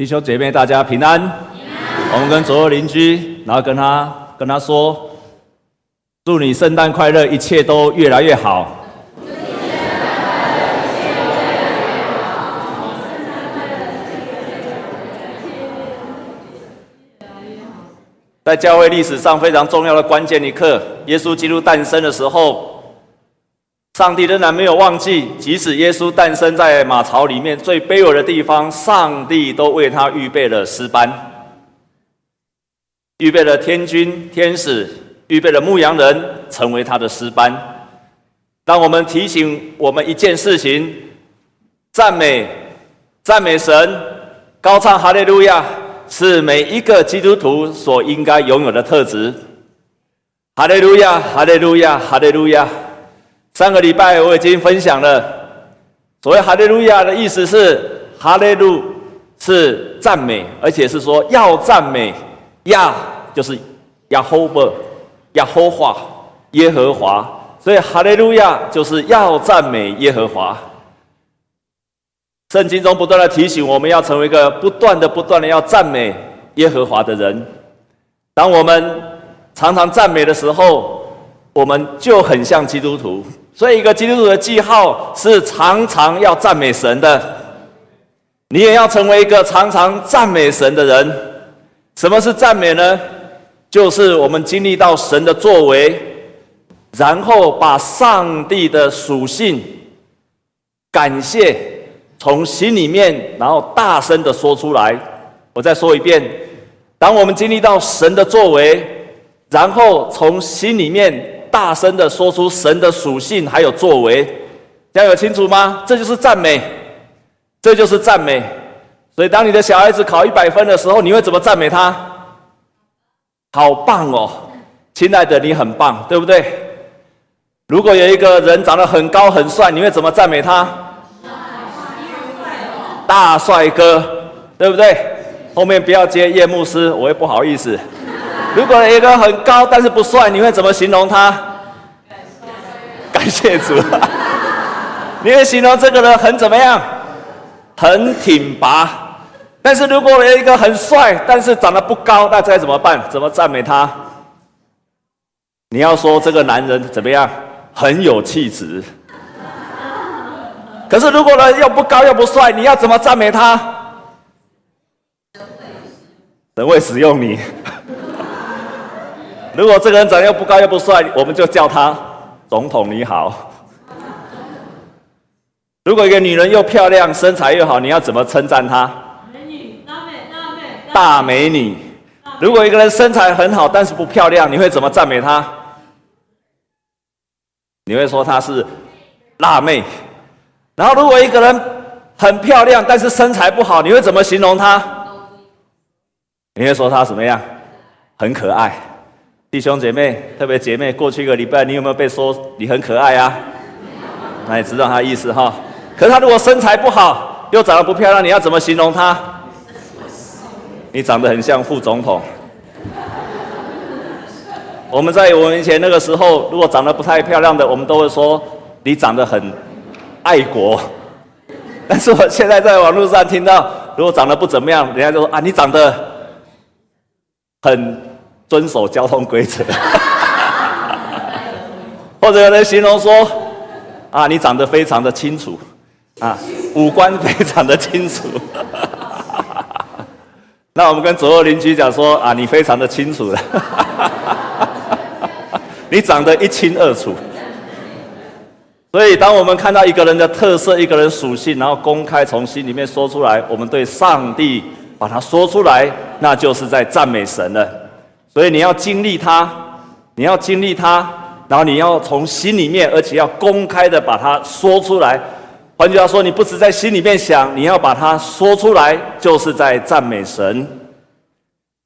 弟兄姐妹，大家平安。我们跟左右邻居，然后跟他跟他说：“祝你圣诞快乐，一切都越来越好。”在教会历史上非常重要的关键一刻，耶稣基督诞生的时候，上帝仍然没有忘记，即使耶稣诞生在马槽里面最卑微的地方，上帝都为他预备了诗班，预备了天军天使，预备了牧羊人，成为他的诗班。当我们提醒我们一件事情，赞美赞美神，高唱哈利路亚。是每一个基督徒所应该拥有的特质。哈利路亚，哈利路亚，哈利路亚。上个礼拜我已经分享了，所谓哈利路亚的意思是，哈利路是赞美，而且是说要赞美亚，就是亚侯伯，亚侯华，耶和华。所以哈利路亚就是要赞美耶和华。圣经中不断的提醒我们要成为一个不断的、不断的要赞美耶和华的人。当我们常常赞美的时候，我们就很像基督徒。所以，一个基督徒的记号是常常要赞美神的。你也要成为一个常常赞美神的人。什么是赞美呢？就是我们经历到神的作为，然后把上帝的属性感谢。从心里面，然后大声的说出来。我再说一遍：当我们经历到神的作为，然后从心里面大声的说出神的属性还有作为，这样有清楚吗？这就是赞美，这就是赞美。所以，当你的小孩子考一百分的时候，你会怎么赞美他？好棒哦，亲爱的，你很棒，对不对？如果有一个人长得很高很帅，你会怎么赞美他？大帅哥，对不对？后面不要接叶牧师，我也不好意思。如果一个很高但是不帅，你会怎么形容他？感谢主。你会形容这个人很怎么样？很挺拔。但是如果有一个很帅但是长得不高，那该怎么办？怎么赞美他？你要说这个男人怎么样？很有气质。可是，如果呢又不高又不帅，你要怎么赞美他？神会使用你。如果这个人长得又不高又不帅，我们就叫他总统你好。如果一个女人又漂亮，身材又好，你要怎么称赞她？美女，大美，大美，大美女。如果一个人身材很好，但是不漂亮，你会怎么赞美她？你会说她是辣妹。然后，如果一个人很漂亮，但是身材不好，你会怎么形容她？你会说她怎么样？很可爱。弟兄姐妹，特别姐妹，过去一个礼拜，你有没有被说你很可爱啊？那也知道她意思哈？可是他如果身材不好，又长得不漂亮，你要怎么形容他？你长得很像副总统。我们在我们以前那个时候，如果长得不太漂亮的，我们都会说你长得很。爱国，但是我现在在网络上听到，如果长得不怎么样，人家就说啊，你长得很遵守交通规则，或者有人形容说啊，你长得非常的清楚，啊，五官非常的清楚。那我们跟左右邻居讲说啊，你非常的清楚了，你长得一清二楚。所以，当我们看到一个人的特色、一个人属性，然后公开从心里面说出来，我们对上帝把它说出来，那就是在赞美神了。所以，你要经历它，你要经历它，然后你要从心里面，而且要公开的把它说出来。换句话说，你不只在心里面想，你要把它说出来，就是在赞美神。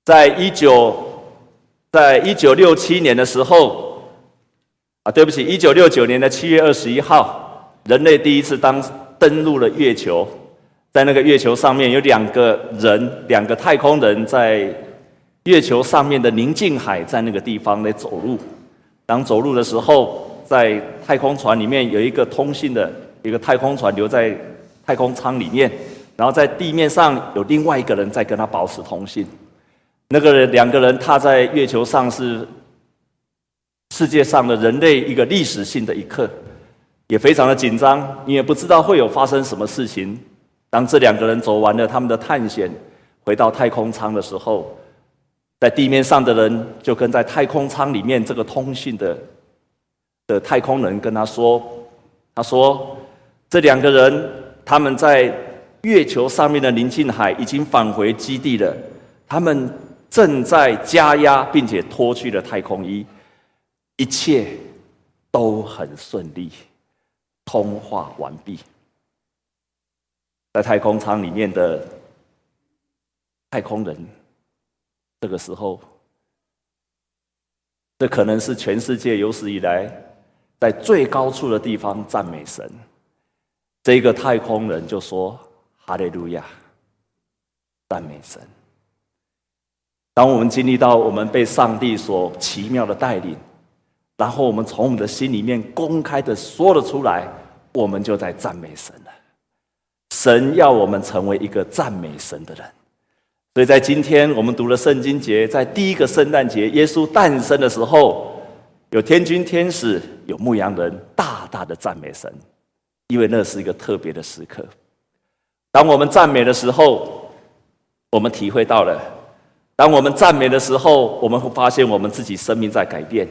在一九，在一九六七年的时候。啊，对不起，一九六九年的七月二十一号，人类第一次当登陆了月球，在那个月球上面有两个人，两个太空人在月球上面的宁静海，在那个地方来走路。当走路的时候，在太空船里面有一个通信的一个太空船留在太空舱里面，然后在地面上有另外一个人在跟他保持通信。那个人两个人踏在月球上是世界上的人类一个历史性的一刻，也非常的紧张，你也不知道会有发生什么事情。当这两个人走完了他们的探险，回到太空舱的时候，在地面上的人就跟在太空舱里面这个通信的的太空人跟他说：“他说，这两个人他们在月球上面的宁静海已经返回基地了，他们正在加压，并且脱去了太空衣，一切都很顺利，通话完毕。”在太空舱里面的太空人，这个时候，这可能是全世界有史以来在最高处的地方赞美神。这个太空人就说：“哈利路亚，赞美神。”当我们经历到我们被上帝所奇妙的带领，然后我们从我们的心里面公开的说了出来，我们就在赞美神了。神要我们成为一个赞美神的人，所以在今天我们读了圣经节，在第一个圣诞节，耶稣诞生的时候，有天军天使，有牧羊人，大大的赞美神，因为那是一个特别的时刻。当我们赞美的时候，我们体会到了；当我们赞美的时候，我们会发现我们自己生命在改变，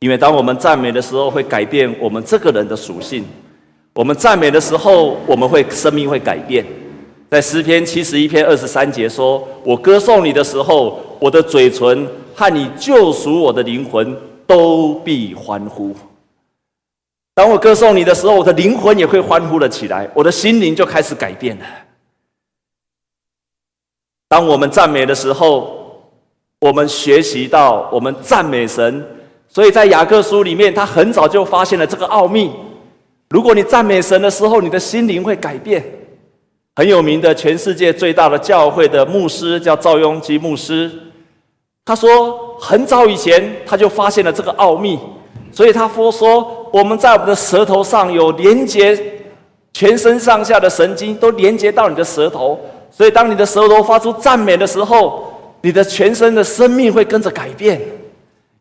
因为当我们赞美的时候，会改变我们这个人的属性。我们赞美的时候，我们会生命会改变。在诗篇七十一篇二十三节说：“我歌颂你的时候，我的嘴唇和你救赎我的灵魂都必欢呼。”当我歌颂你的时候，我的灵魂也会欢呼了起来，我的心灵就开始改变了。当我们赞美的时候，我们学习到我们赞美神，所以在雅各书里面，他很早就发现了这个奥秘。如果你赞美神的时候，你的心灵会改变。很有名的，全世界最大的教会的牧师叫赵雍基牧师，他说很早以前他就发现了这个奥秘，所以他说我们在我们的舌头上有连接全身上下的神经，都连接到你的舌头，所以当你的舌头发出赞美的时候，你的全身的生命会跟着改变。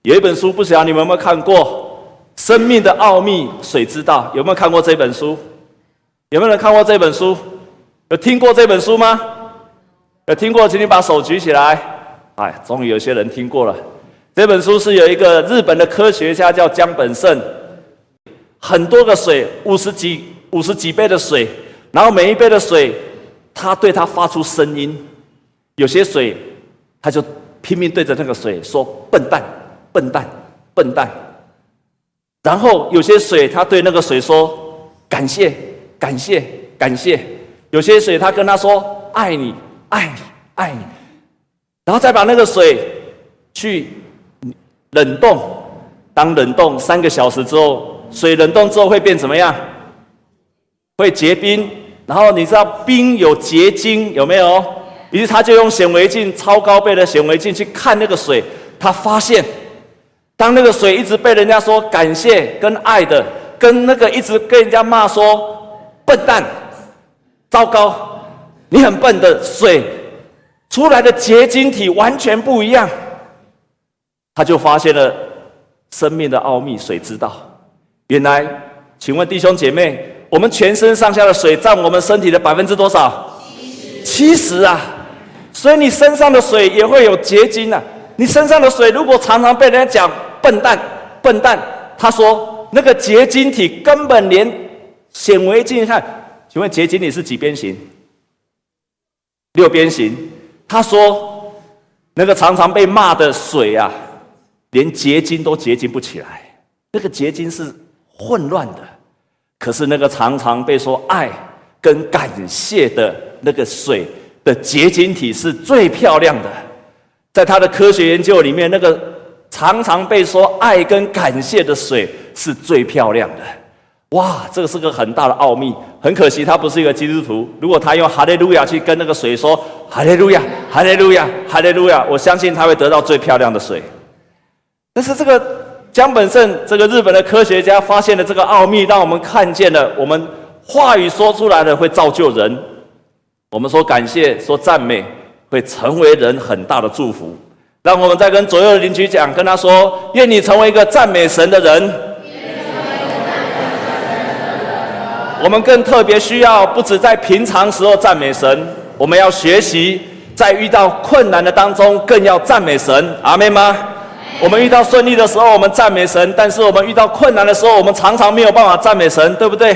有一本书，不晓得你们有没有看过？生命的奥秘，谁知道？有没有看过这本书？有没有人看过这本书？有听过这本书吗？有听过，请你把手举起来。哎，终于有些人听过了。这本书是有一个日本的科学家叫江本胜，很多个水，五十几五十几杯的水，然后每一杯的水，他对他发出声音。有些水，他就拼命对着那个水说：“笨蛋，笨蛋，笨蛋。”然后有些水，他对那个水说：“感谢，感谢，感谢。”有些水，他跟他说：“爱你，爱你，爱你。”然后再把那个水去冷冻，当冷冻三个小时之后，水冷冻之后会变怎么样？会结冰。然后你知道冰有结晶有没有？于是他就用显微镜，超高倍的显微镜去看那个水，他发现。当那个水一直被人家说感谢跟爱的，跟那个一直跟人家骂说笨蛋、糟糕、你很笨的水出来的结晶体完全不一样，他就发现了生命的奥秘。谁知道？原来，请问弟兄姐妹，我们全身上下的水占我们身体的百分之多少？七十啊！所以你身上的水也会有结晶啊。你身上的水如果常常被人家讲笨蛋、笨蛋，他说那个结晶体根本连显微镜看，请问结晶体是几边形？六边形。他说那个常常被骂的水啊，连结晶都结晶不起来，那个结晶是混乱的。可是那个常常被说爱跟感谢的那个水的结晶体是最漂亮的。在他的科学研究里面，那个常常被说爱跟感谢的水是最漂亮的。哇，这个是个很大的奥秘。很可惜，他不是一个基督徒。如果他用哈利路亚去跟那个水说哈利路亚，哈利路亚，哈利路亚，我相信他会得到最漂亮的水。但是这个江本胜这个日本的科学家发现了这个奥秘，让我们看见了我们话语说出来的会造就人。我们说感谢，说赞美，会成为人很大的祝福。让我们再跟左右的邻居讲，跟他说：愿你成为一个赞美神的人。我们更特别需要，不止在平常时候赞美神，我们要学习在遇到困难的当中，更要赞美神。阿们吗？我们遇到顺利的时候，我们赞美神；但是我们遇到困难的时候，我们常常没有办法赞美神，对不对？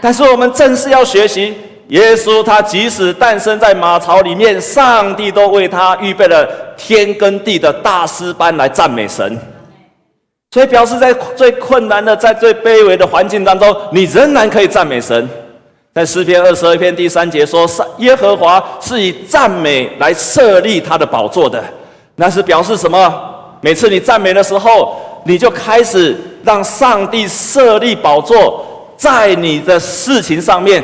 但是我们正是要学习。耶稣他即使诞生在马槽里面，上帝都为他预备了天跟地的大师班来赞美神。所以表示在最困难的、在最卑微的环境当中，你仍然可以赞美神。在诗篇二十二篇第三节说：“耶和华是以赞美来设立他的宝座的。”那是表示什么？每次你赞美的时候，你就开始让上帝设立宝座在你的事情上面。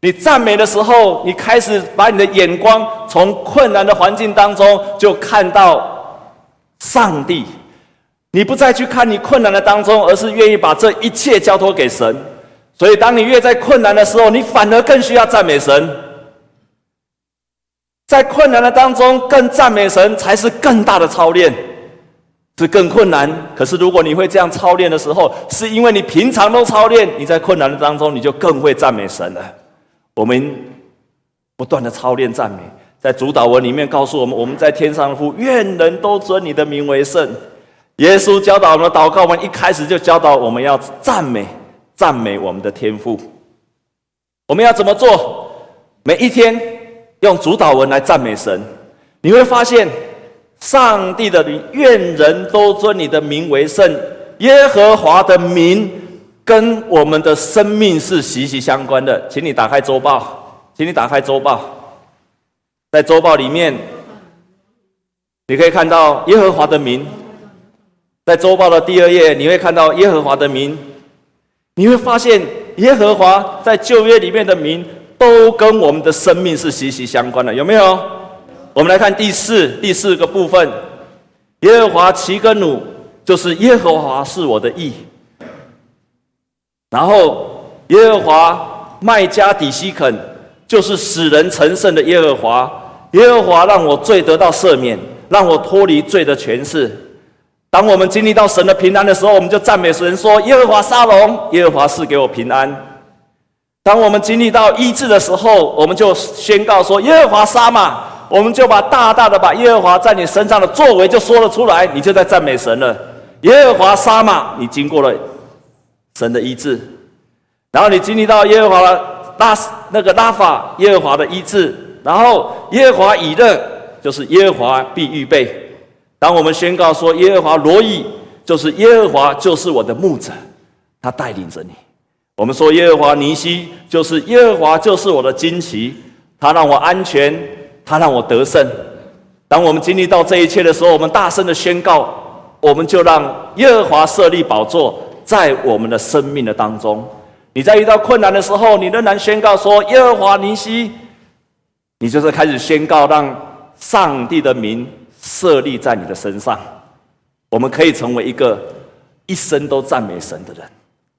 你赞美的时候，你开始把你的眼光从困难的环境当中就看到上帝。你不再去看你困难的当中，而是愿意把这一切交托给神。所以，当你越在困难的时候，你反而更需要赞美神。在困难的当中更赞美神，才是更大的操练，是更困难。可是，如果你会这样操练的时候，是因为你平常都操练，你在困难的当中，你就更会赞美神了。我们不断的操练赞美，在主祷文里面告诉我们：我们在天上的父，愿人都尊你的名为圣。耶稣教导我们祷告，我们一开始就教导我们要赞美，赞美我们的天赋。我们要怎么做？每一天用主祷文来赞美神，你会发现上帝的名，愿人都尊你的名为圣。耶和华的名。跟我们的生命是息息相关的，请你打开周报，请你打开周报，在周报里面，你可以看到耶和华的名，在周报的第二页，你会看到耶和华的名，你会发现耶和华在旧约里面的名都跟我们的生命是息息相关的，有没有？我们来看第四第四个部分，耶和华齐根努，就是耶和华是我的义。然后，耶和华麦加底西肯，就是使人成圣的耶和华。耶和华让我罪得到赦免，让我脱离罪的权势。当我们经历到神的平安的时候，我们就赞美神说：“耶和华沙龙，耶和华赐给我平安。”当我们经历到医治的时候，我们就宣告说：“耶和华沙玛。”我们就把大大的把耶和华在你身上的作为就说了出来，你就在赞美神了。耶和华沙玛，你经过了。神的医治，然后你经历到耶和华的拉那个拉法，耶和华的医治，然后耶和华以任，就是耶和华必预备。当我们宣告说耶和华罗伊，就是耶和华就是我的牧者，他带领着你。我们说耶和华尼西，就是耶和华就是我的旌旗，他让我安全，他让我得胜。当我们经历到这一切的时候，我们大声的宣告，我们就让耶和华设立宝座。在我们的生命的当中，你在遇到困难的时候，你仍然宣告说：“耶和华尼西。”你就是开始宣告，让上帝的名设立在你的身上。我们可以成为一个一生都赞美神的人。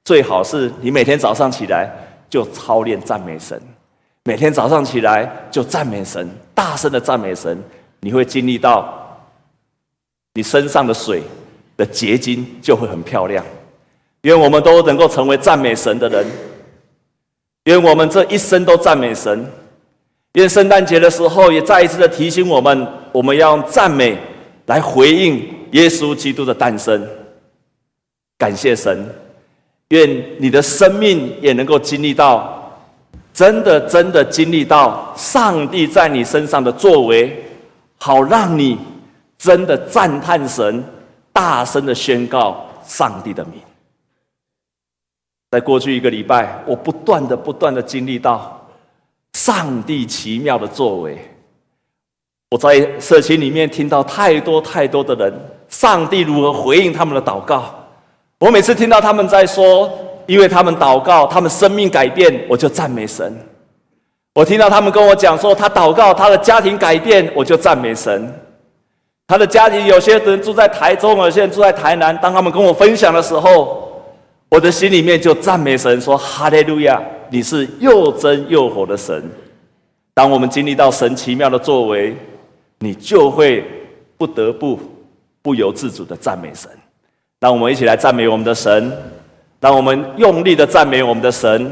最好是你每天早上起来就操练赞美神，每天早上起来就赞美神，大声的赞美神。你会经历到你身上的水的结晶就会很漂亮。愿我们都能够成为赞美神的人，愿我们这一生都赞美神。愿圣诞节的时候也再一次的提醒我们，我们要用赞美来回应耶稣基督的诞生。感谢神，愿你的生命也能够经历到，真的真的经历到上帝在你身上的作为，好让你真的赞叹神，大声的宣告上帝的名。在过去一个礼拜，我不断的、不断的经历到上帝奇妙的作为。我在社区里面听到太多太多的人，上帝如何回应他们的祷告。我每次听到他们在说，因为他们祷告，他们生命改变，我就赞美神。我听到他们跟我讲说，他祷告，他的家庭改变，我就赞美神。他的家庭有些人住在台中，有些人住在台南。当他们跟我分享的时候，我的心里面就赞美神说：“哈利路亚！你是又真又活的神。”当我们经历到神奇妙的作为，你就会不得不不由自主的赞美神。让我们一起来赞美我们的神，让我们用力的赞美我们的神，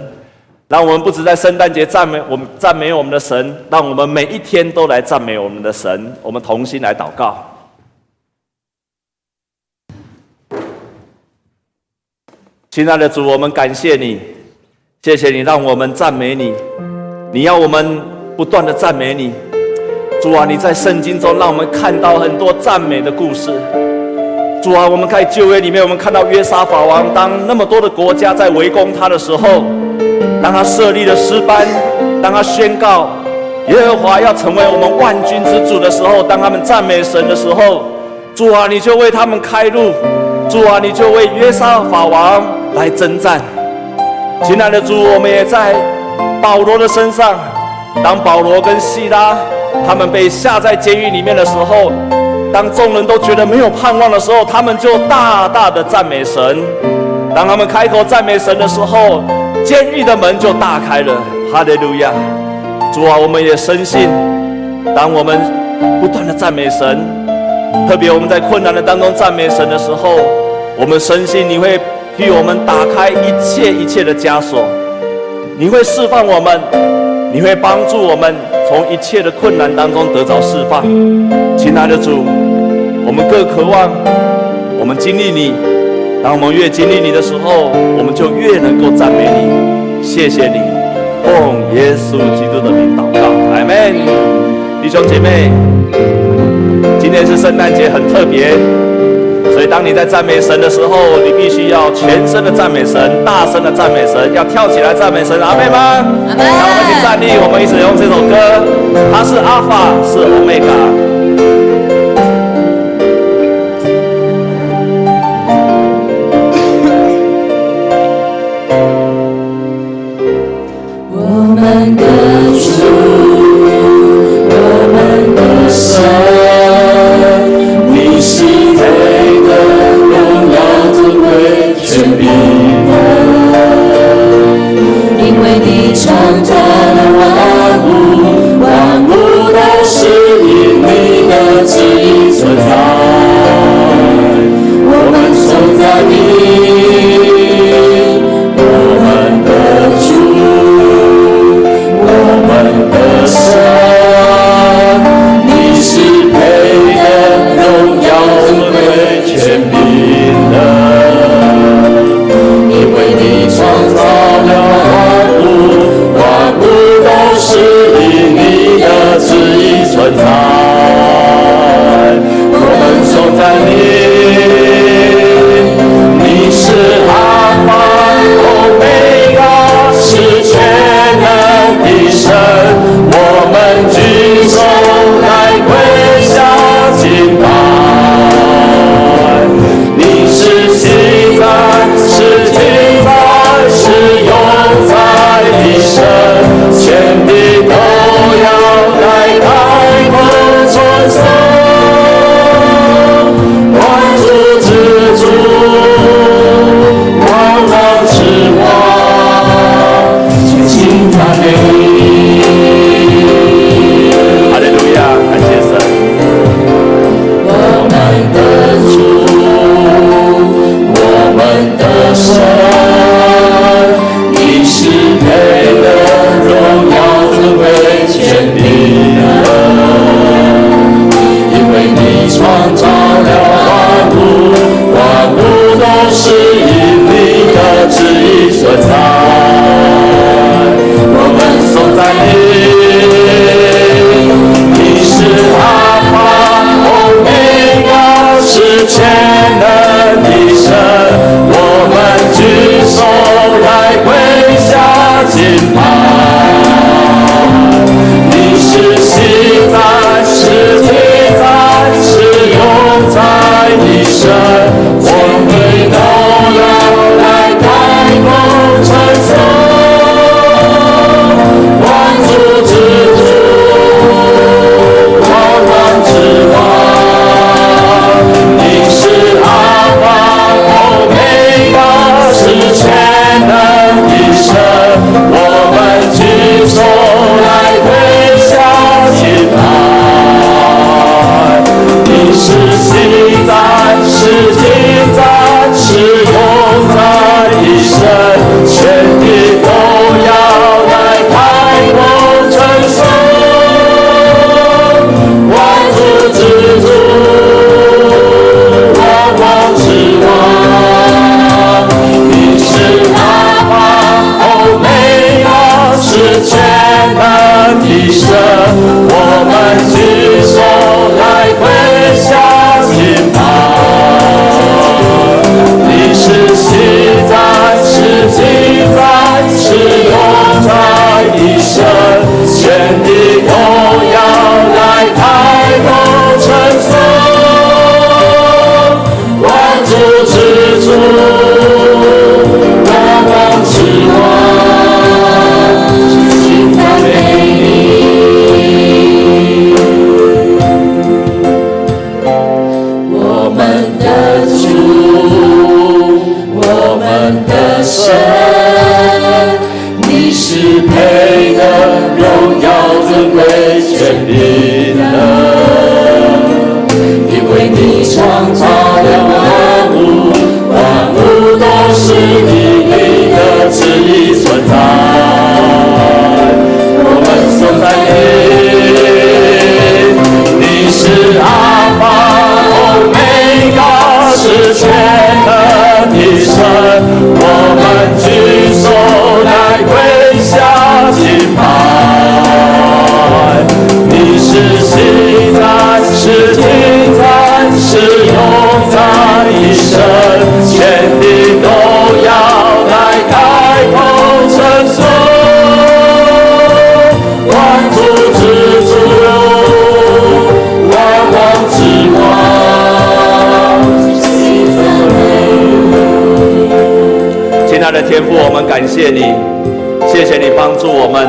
让我们不止在圣诞节赞美我们赞美我们的神，让我们每一天都来赞美我们的神。我们同心来祷告。亲爱的主，我们感谢你，谢谢你让我们赞美你。你要我们不断的赞美你，主啊！你在圣经中让我们看到很多赞美的故事。主啊，我们在旧约里面，我们看到约沙法王，当那么多的国家在围攻他的时候，当他设立了诗班，当他宣告耶和华要成为我们万军之主的时候，当他们赞美神的时候，主啊，你就为他们开路。主啊，你就为约沙法王来征战。亲爱的主，我们也在保罗的身上。当保罗跟西拉他们被下在监狱里面的时候，当众人都觉得没有盼望的时候，他们就大大的赞美神。当他们开口赞美神的时候，监狱的门就大开了。哈利路亚！主啊，我们也深信，当我们不断的赞美神。特别我们在困难的当中赞美神的时候，我们深信你会替我们打开一切一切的枷锁，你会释放我们，你会帮助我们从一切的困难当中得着释放。亲爱的主，我们更渴望我们经历你，当我们越经历你的时候，我们就越能够赞美你。谢谢你，奉耶稣基督的名祷告，阿门。弟兄姐妹。今天是圣诞节，很特别，以当你在赞美神的时候，你必须要全身的赞美神，大声的赞美神，要跳起来赞美神，阿妹吗？阿们。让我们一起站立，我们一起用这首歌，它是阿法，是欧米伽。Hallelujah. 谢你，谢谢你帮助我们，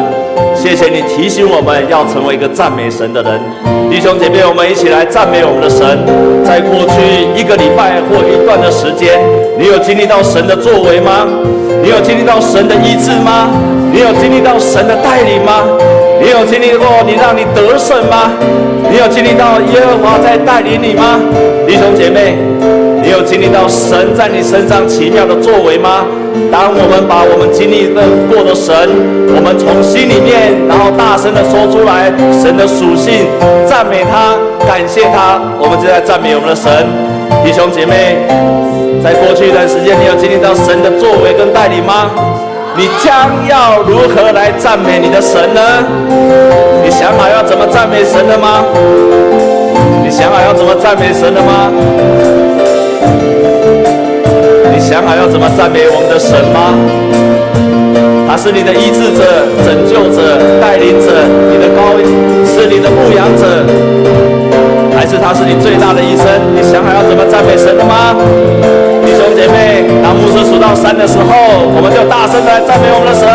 谢谢你提醒我们要成为一个赞美神的人。弟兄姐妹，我们一起来赞美我们的神。在过去一个礼拜或一段的时间，你有经历到神的作为吗？你有经历到神的医治吗？你有经历到神的带领吗？你有经历过你让你得胜吗？你有经历到耶和华在带领你吗？弟兄姐妹，你有经历到神在你身上奇妙的作为吗？当我们把我们经历的过的神，我们从心里面，然后大声的说出来，神的属性，赞美他，感谢他，我们就在赞美我们的神。弟兄姐妹，在过去一段时间，你有经历到神的作为跟带领吗？你将要如何来赞美你的神呢？你想好要怎么赞美神了吗？你想好要怎么赞美神了吗？想好要怎么赞美我们的神吗？他是你的医治者、拯救者、带领者，你的高是你的牧羊者，还是他是你最大的医生？你想好要怎么赞美神了吗？弟兄姐妹，当牧师数到三的时候，我们就大声的来赞美我们的神。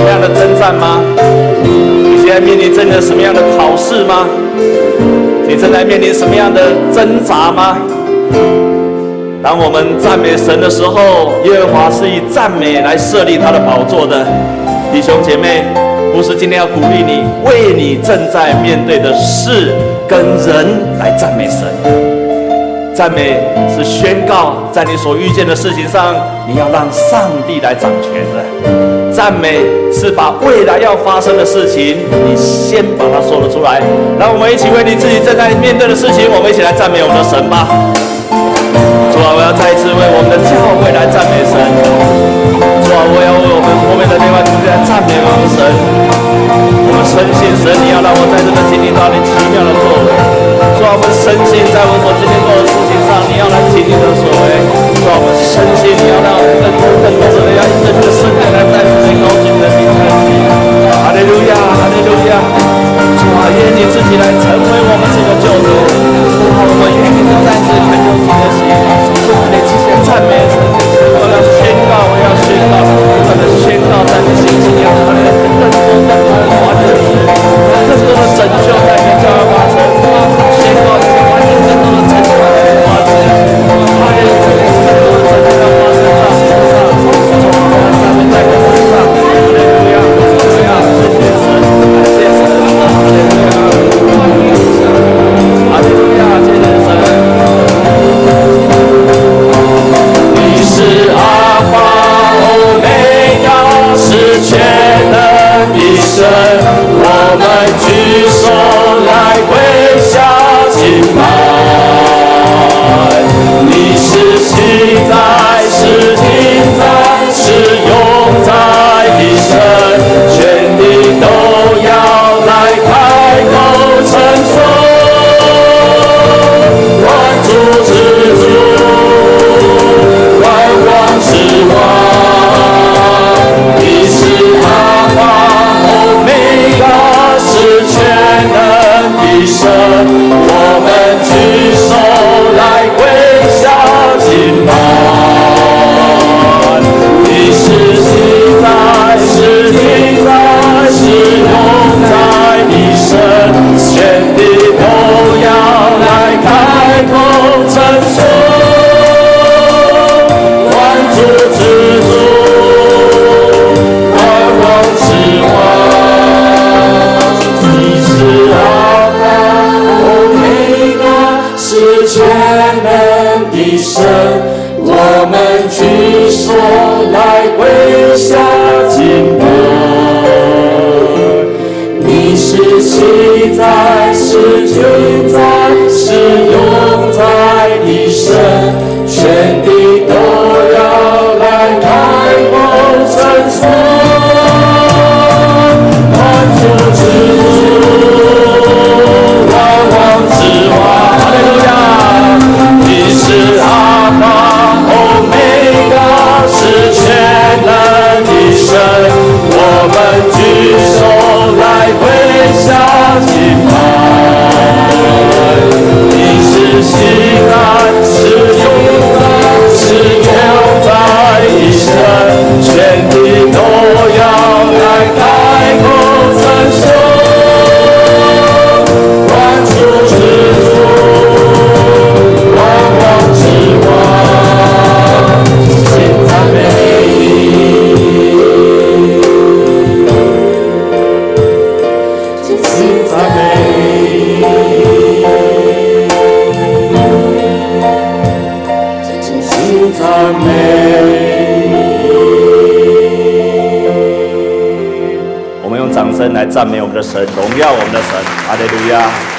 什么样的征战吗？你现在面临真的什么样的考试吗？你正在面临什么样的挣扎吗？当我们赞美神的时候，耶和华是以赞美来设立他的宝座的。弟兄姐妹，不是今天要鼓励你，为你正在面对的事跟人来赞美神。赞美是宣告，在你所遇见的事情上，你要让上帝来掌权的。赞美是把未来要发生的事情，你先把它说了出来。让我们一起为你自己正在面对的事情，我们一起来赞美我们的神吧。主啊，我要再一次为我们的教会来赞美神。主啊，我要为我们后面的另外同学来赞美我们神。我们深信神，你要让我在这个经历到你奇妙的作为。主啊，我们深信在我所经历过的事上，你要来经历的所为。主啊，我们深信你要让更多更多的人要以真的生命来在最高级的名称。哈利路亚，哈利路亚。主啊，愿你自己来成为我们这个救主。我们愿意再次恳求主的心。主啊，你这些赞美神，我要宣告，我要宣告，不断的宣告在你心里要来更多更多的完成，更多的拯救在你教会来赞美我们的神，荣耀我们的神，阿利路亚。